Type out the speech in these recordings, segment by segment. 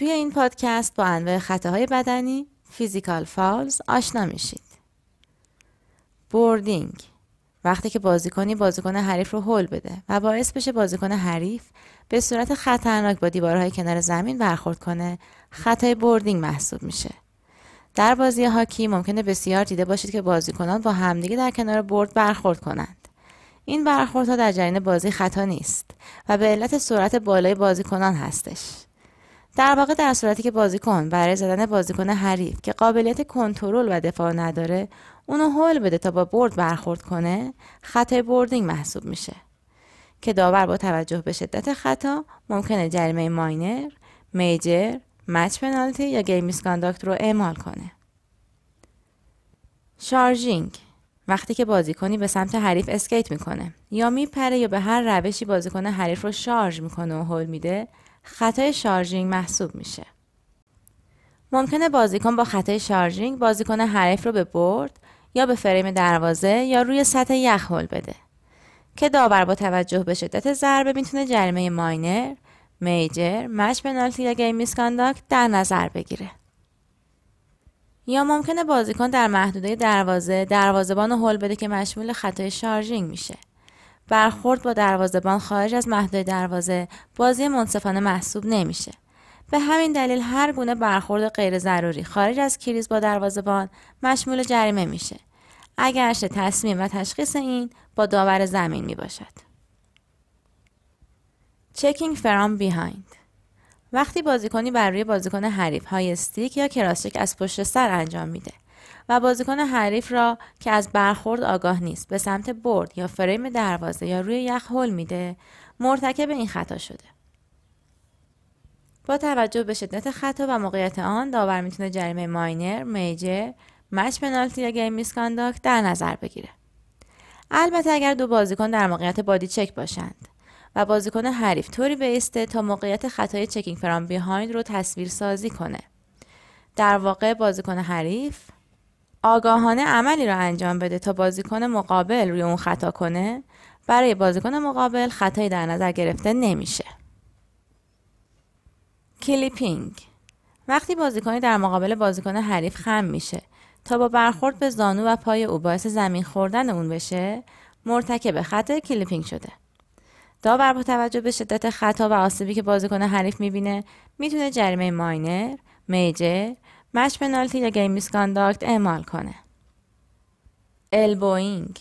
توی این پادکست با انواع خطاهای بدنی physical fouls آشنا میشید. boarding وقتی که بازیکنی بازیکن حریف رو هل بده و باعث بشه بازیکن حریف به صورت خطرناک با دیوارهای کنار زمین برخورد کنه خطای boarding محسوب میشه. در بازی هاکی ممکنه بسیار دیده باشید که بازیکنان با همدیگه در کنار board برخورد کنند. این برخوردها در جریان بازی خطا نیست و به علت سرعت بالای بازیکنان هستش. در واقع در صورتی که بازیکن برای زدن بازیکن حریف که قابلیت کنترل و دفاع نداره اونو هول بده تا با board برخورد کنه خطای boarding محسوب میشه که داور با توجه به شدت خطا ممکنه جریمه minor، major، match penalty یا game misconduct رو اعمال کنه. charging وقتی که بازیکنی به سمت حریف اسکیت می‌کنه یا میپره یا به هر روشی بازیکن حریف رو شارژ می‌کنه و هول میده خطای charging محسوب میشه. ممکنه بازیکن با خطای charging بازیکن حریف رو به board یا به فریم دروازه یا روی سطح یخ هل بده که داور با توجه به شدت ضربه می‌تونه جریمه minor، major، match penalty یا game misconduct در نظر بگیره. یا ممکنه بازیکن در محدوده دروازه دروازهبان هل بده که مشمول خطای charging میشه. برخورد با دروازهبان خارج از محدوده دروازه بازی منصفانه محسوب نمیشه. به همین دلیل هر گونه برخورد غیر ضروری خارج از کریز با دروازهبان مشمول جریمه میشه. اگرچه تصمیم و تشخیص این با داور زمین می باشد. چکینگ فرام بیهایند وقتی بازیکنی بر روی بازیکن حریف های استیک یا کراسچک از پشت سر انجام میده و بازیکن حریف را که از برخورد آگاه نیست به سمت برد یا فریم دروازه یا روی یخ هل میده مرتکب این خطا شده با توجه به شدت خطا و موقعیت آن داور می‌تونه جریمه minor، major، match penalty یا game misconduct در نظر بگیره. البته اگر دو بازیکن در موقعیت body check باشند و بازیکن حریف طوری بیسته تا موقعیت خطای checking from behind رو تصویر سازی کنه. در واقع بازیکن حریف آگاهانه عملی را انجام بده تا بازیکن مقابل روی اون خطا کنه برای بازیکن مقابل خطایی در نظر گرفته نمیشه. clipping وقتی بازیکنی در مقابل بازیکن حریف خم میشه تا با برخورد به زانو و پای او باعث زمین خوردن اون بشه مرتکب خطای clipping شده داور با توجه به شدت خطا و آسیبی که بازیکن حریف می‌بینه می‌تونه جریمه minor major match penalty یا game misconduct اعمال کنه. elbowing.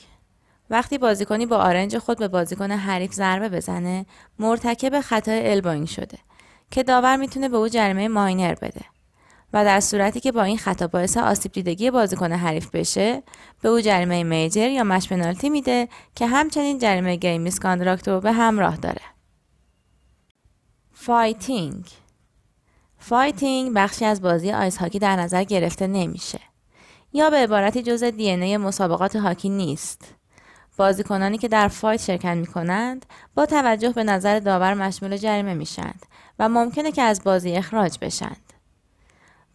وقتی بازیکنی با آرنج خود به بازیکن حریف ضربه بزنه مرتکب خطای elbowing شده که داور می‌تونه به او جریمه minor بده و در صورتی که با این خطا باعث آسیب دیدگی بازیکن حریف بشه به او جریمه major یا match penalty میده که همچنین جریمه game misconduct رو به همراه داره. fighting. fighting بخشی از بازی ice hockey در نظر گرفته نمیشه یا به عبارتی جزء DNA مسابقات هاکی نیست بازیکنانی که در fight شرکت می کنند با توجه به نظر داور مشمول جریمه میشند و ممکنه که از بازی اخراج بشند.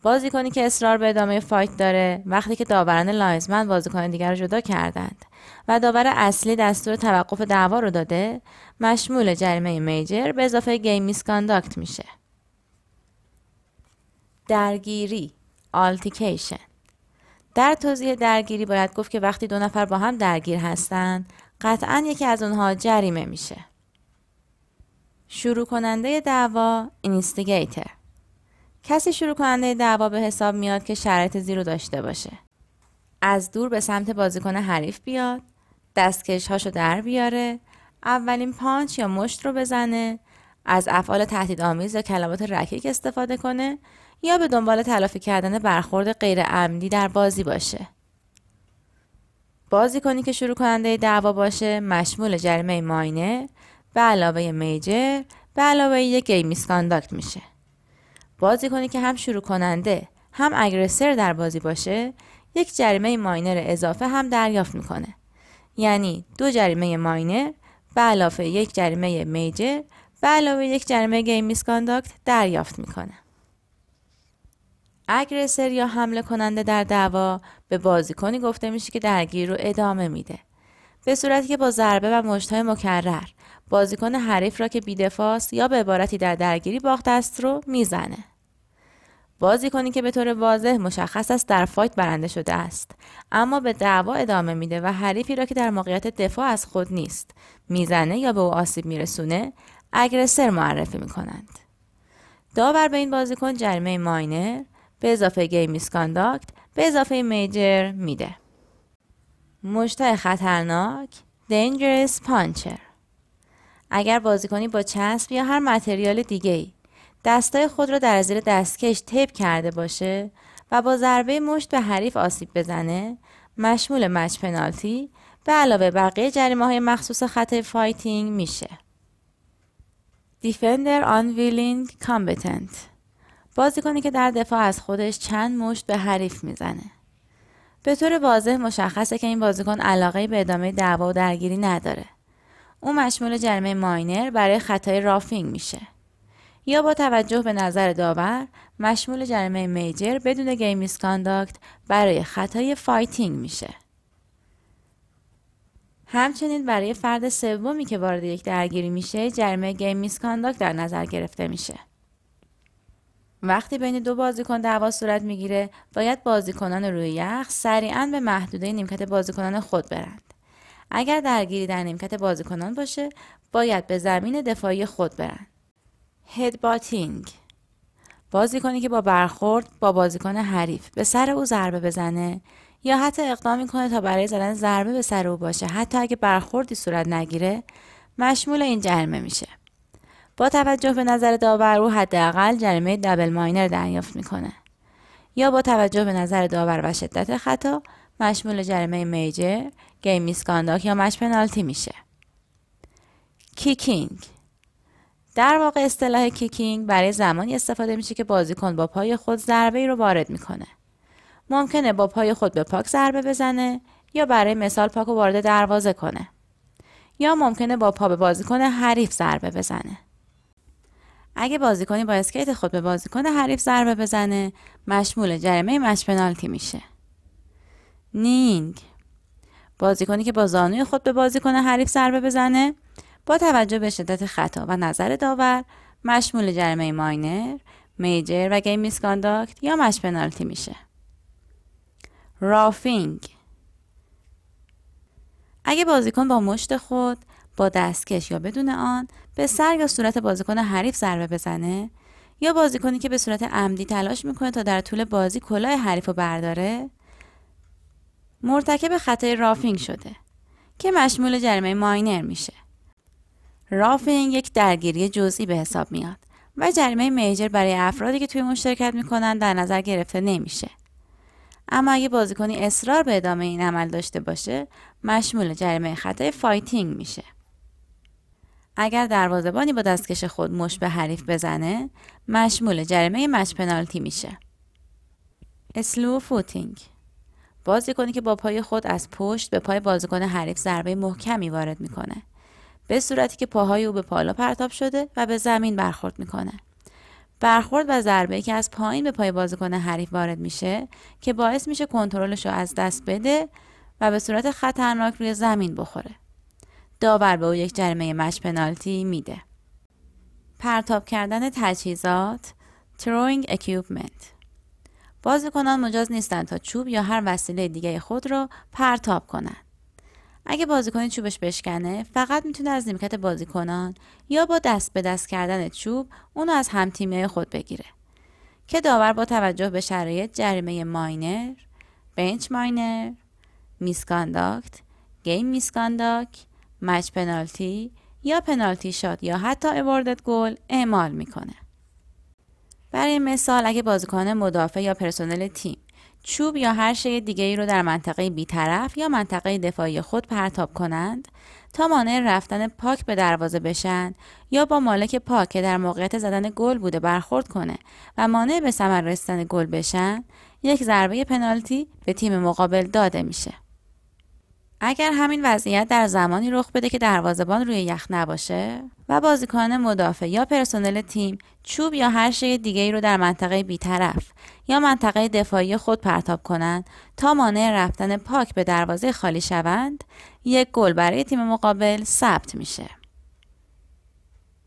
بازیکنی که اصرار به ادامه fight داره وقتی که داوران linesman بازیکن دیگر رو جدا کردند و داور اصلی دستور توقف دعوا رو داده مشمول جریمه major به اضافه game misconduct میشه. درگیری altercation در توضیح درگیری باید گفت که وقتی دو نفر با هم درگیر هستند قطعا یکی از اونها جریمه میشه. شروع کننده دعوا instigator کسی شروع کننده دعوا به حساب میاد که شرایط زیرو داشته باشه. از دور به سمت بازیکن حریف بیاد، دستکش هاشو در بیاره، اولین پانچ یا مشت رو بزنه، از افعال تهدید آمیز یا کلمات رکیک استفاده کنه یا به دنبال تلافی کردن برخورد غیر عمدی در بازی باشه. بازی کنی که شروع کننده دعوا باشه مشمول جریمه minor به علاوه major به علاوه یک game misconduct میشه. بازی کنی که هم شروع کننده هم aggressor در بازی باشه یک جریمه minor اضافه هم دریافت می‌کنه. یعنی دو جریمه minor به علاوه یک جریمه major به علاوه یک جریمه game misconduct دریافت می‌کنه. aggressor یا حمله کننده در دعوا به بازیکنی گفته میشه که درگیری رو ادامه میده. به صورتی که با ضربه و مشتهای مکرر بازیکن حریف را که بی‌دفاعست یا به عبارتی در درگیری باخته است رو می‌زنه. بازیکنی که به طور واضح مشخص است در fight برنده شده است اما به دعوا ادامه میده و حریفی را که در موقعیت دفاع از خود نیست می‌زنه یا به او آسیب میرسونه aggressor معرفی می‌کنند. داور به این بازیکن جریمه minor به اضافه game misconduct به اضافه major میده. مشتای خطرناک Dangerous Puncher. اگر بازیکنی با چسب یا هر material دیگه ای دستای خود را در زیر دستکش tape کرده باشه و با ضربه مشت به حریف آسیب بزنه مشمول match penalty به علاوه بقیه جریمه های مخصوص خطای fighting میشه. Defender Unwilling Combatant. بازیکنی که در دفاع از خودش چند مشت به حریف می‌زنه. به طور واضح مشخصه که این بازیکن علاقه به ادامه دعوا و درگیری نداره. او مشمول جریمه minor برای خطای roughing میشه. یا با توجه به نظر داور مشمول جریمه major بدون game misconduct برای خطای fighting میشه. همچنین برای فرد سومی که وارد یک درگیری میشه جریمه game misconduct در نظر گرفته میشه. وقتی بین دو بازیکن دعوا صورت می‌گیره باید بازیکنان روی یخ سریعا به محدوده نیمکت بازیکنان خود برند. اگر درگیری در نیمکت بازیکنان باشه باید به زمین دفاعی خود برند. هدباتینگ بازیکنی که با برخورد با بازیکن حریف به سر او ضربه بزنه یا حتی اقدام می‌کنه تا برای زدن ضربه به سر او باشه. حتی اگه برخوردی صورت نگیره مشمول این جرمه میشه. با توجه به نظر داور او حداقل جریمه دبل ماینر دریافت می‌کنه. یا با توجه به نظر داور و شدت خطا مشمول جریمه میجر game misconduct یا match penalty میشه. Kicking. در واقع اصطلاح kicking برای زمانی استفاده میشه که بازیکن با پای خود ضربه ای رو وارد می‌کنه. ممکنه با پای خود به puck ضربه بزنه یا برای مثال puck و وارد دروازه کنه. یا ممکنه با پا به بازیکن حریف ضربه بزنه. اگه بازیکنی با اسکیت خود به بازیکن حریف ضربه بزنه. مشمول جریمه match penalty میشه. Kneeing. بازیکنی که با زانوی خود به بازیکن حریف ضربه بزنه. با توجه به شدت خطا و نظر داور مشمول جریمه minor major و game misconduct یا match penalty میشه. Roughing. اگه بازیکن با مشت خود با دستکش یا بدون آن به سر یا صورت بازیکن حریف ضربه بزنه یا بازیکنی که به صورت عمدی تلاش می‌کنه تا در طول بازی کلاه حریف رو برداره؟ مرتکب خطای roughing شده که مشمول جریمه minor میشه. Roughing یک درگیری جزئی به حساب میاد و جریمه major برای افرادی که توش مشارکت می‌کنن در نظر گرفته نمیشه. اما اگه بازیکنی اصرار به ادامه این عمل داشته باشه مشمول جریمه خطای fighting میشه. اگر دروازهبانی با دستکش خود مشت به حریف بزنه مشمول جریمه match penalty میشه. Slew footing بازیکنی که با پای خود از پشت به پای بازیکن حریف ضربه محکمی وارد می‌کنه. به صورتی که پاهای او به بالا پرتاب شده و به زمین برخورد می‌کنه. برخورد و ضربه که از پایین به پای بازیکن حریف وارد میشه که باعث میشه کنترلش رو از دست بده و به صورت خطرناک روی زمین بخوره. داور به او یک جریمه match penalty میده. پرتاب کردن تجهیزات throwing equipment. بازیکنان مجاز نیستند تا چوب یا هر وسیله دیگه خود را پرتاب کنند. اگه بازیکن چوبش بشکنه فقط می‌تونه از نیمکت بازیکنان یا با دست به دست کردن چوب اونو از همتیمیه خود بگیره. که داور با توجه به شرایط جریمه minor، bench minor، misconduct، game misconduct، match penalty یا پنالتی شاد یا حتی ابوردد گل اعمال می‌کنه. برای مثال اگه بازیکن مدافع یا پرسنل تیم چوب یا هر شی دیگه ای رو در منطقه بیطرف یا منطقه دفاعی خود پرتاب کنند تا مانع رفتن پاک به دروازه بشن یا با مالک پاک که در موقعیت زدن گل بوده برخورد کنه و مانع به ثمر رسیدن گل بشن یک ضربه پنالتی به تیم مقابل داده میشه اگر همین وضعیت در زمانی رخ بده که دروازهبان روی یخ نباشه و بازیکن مدافع یا پرسنل تیم چوب یا هر شی دیگه ای رو در منطقه بیطرف یا منطقه دفاعی خود پرتاب کنند تا مانع رفتن پاک به دروازه خالی شوند یک گل برای تیم مقابل ثبت میشه.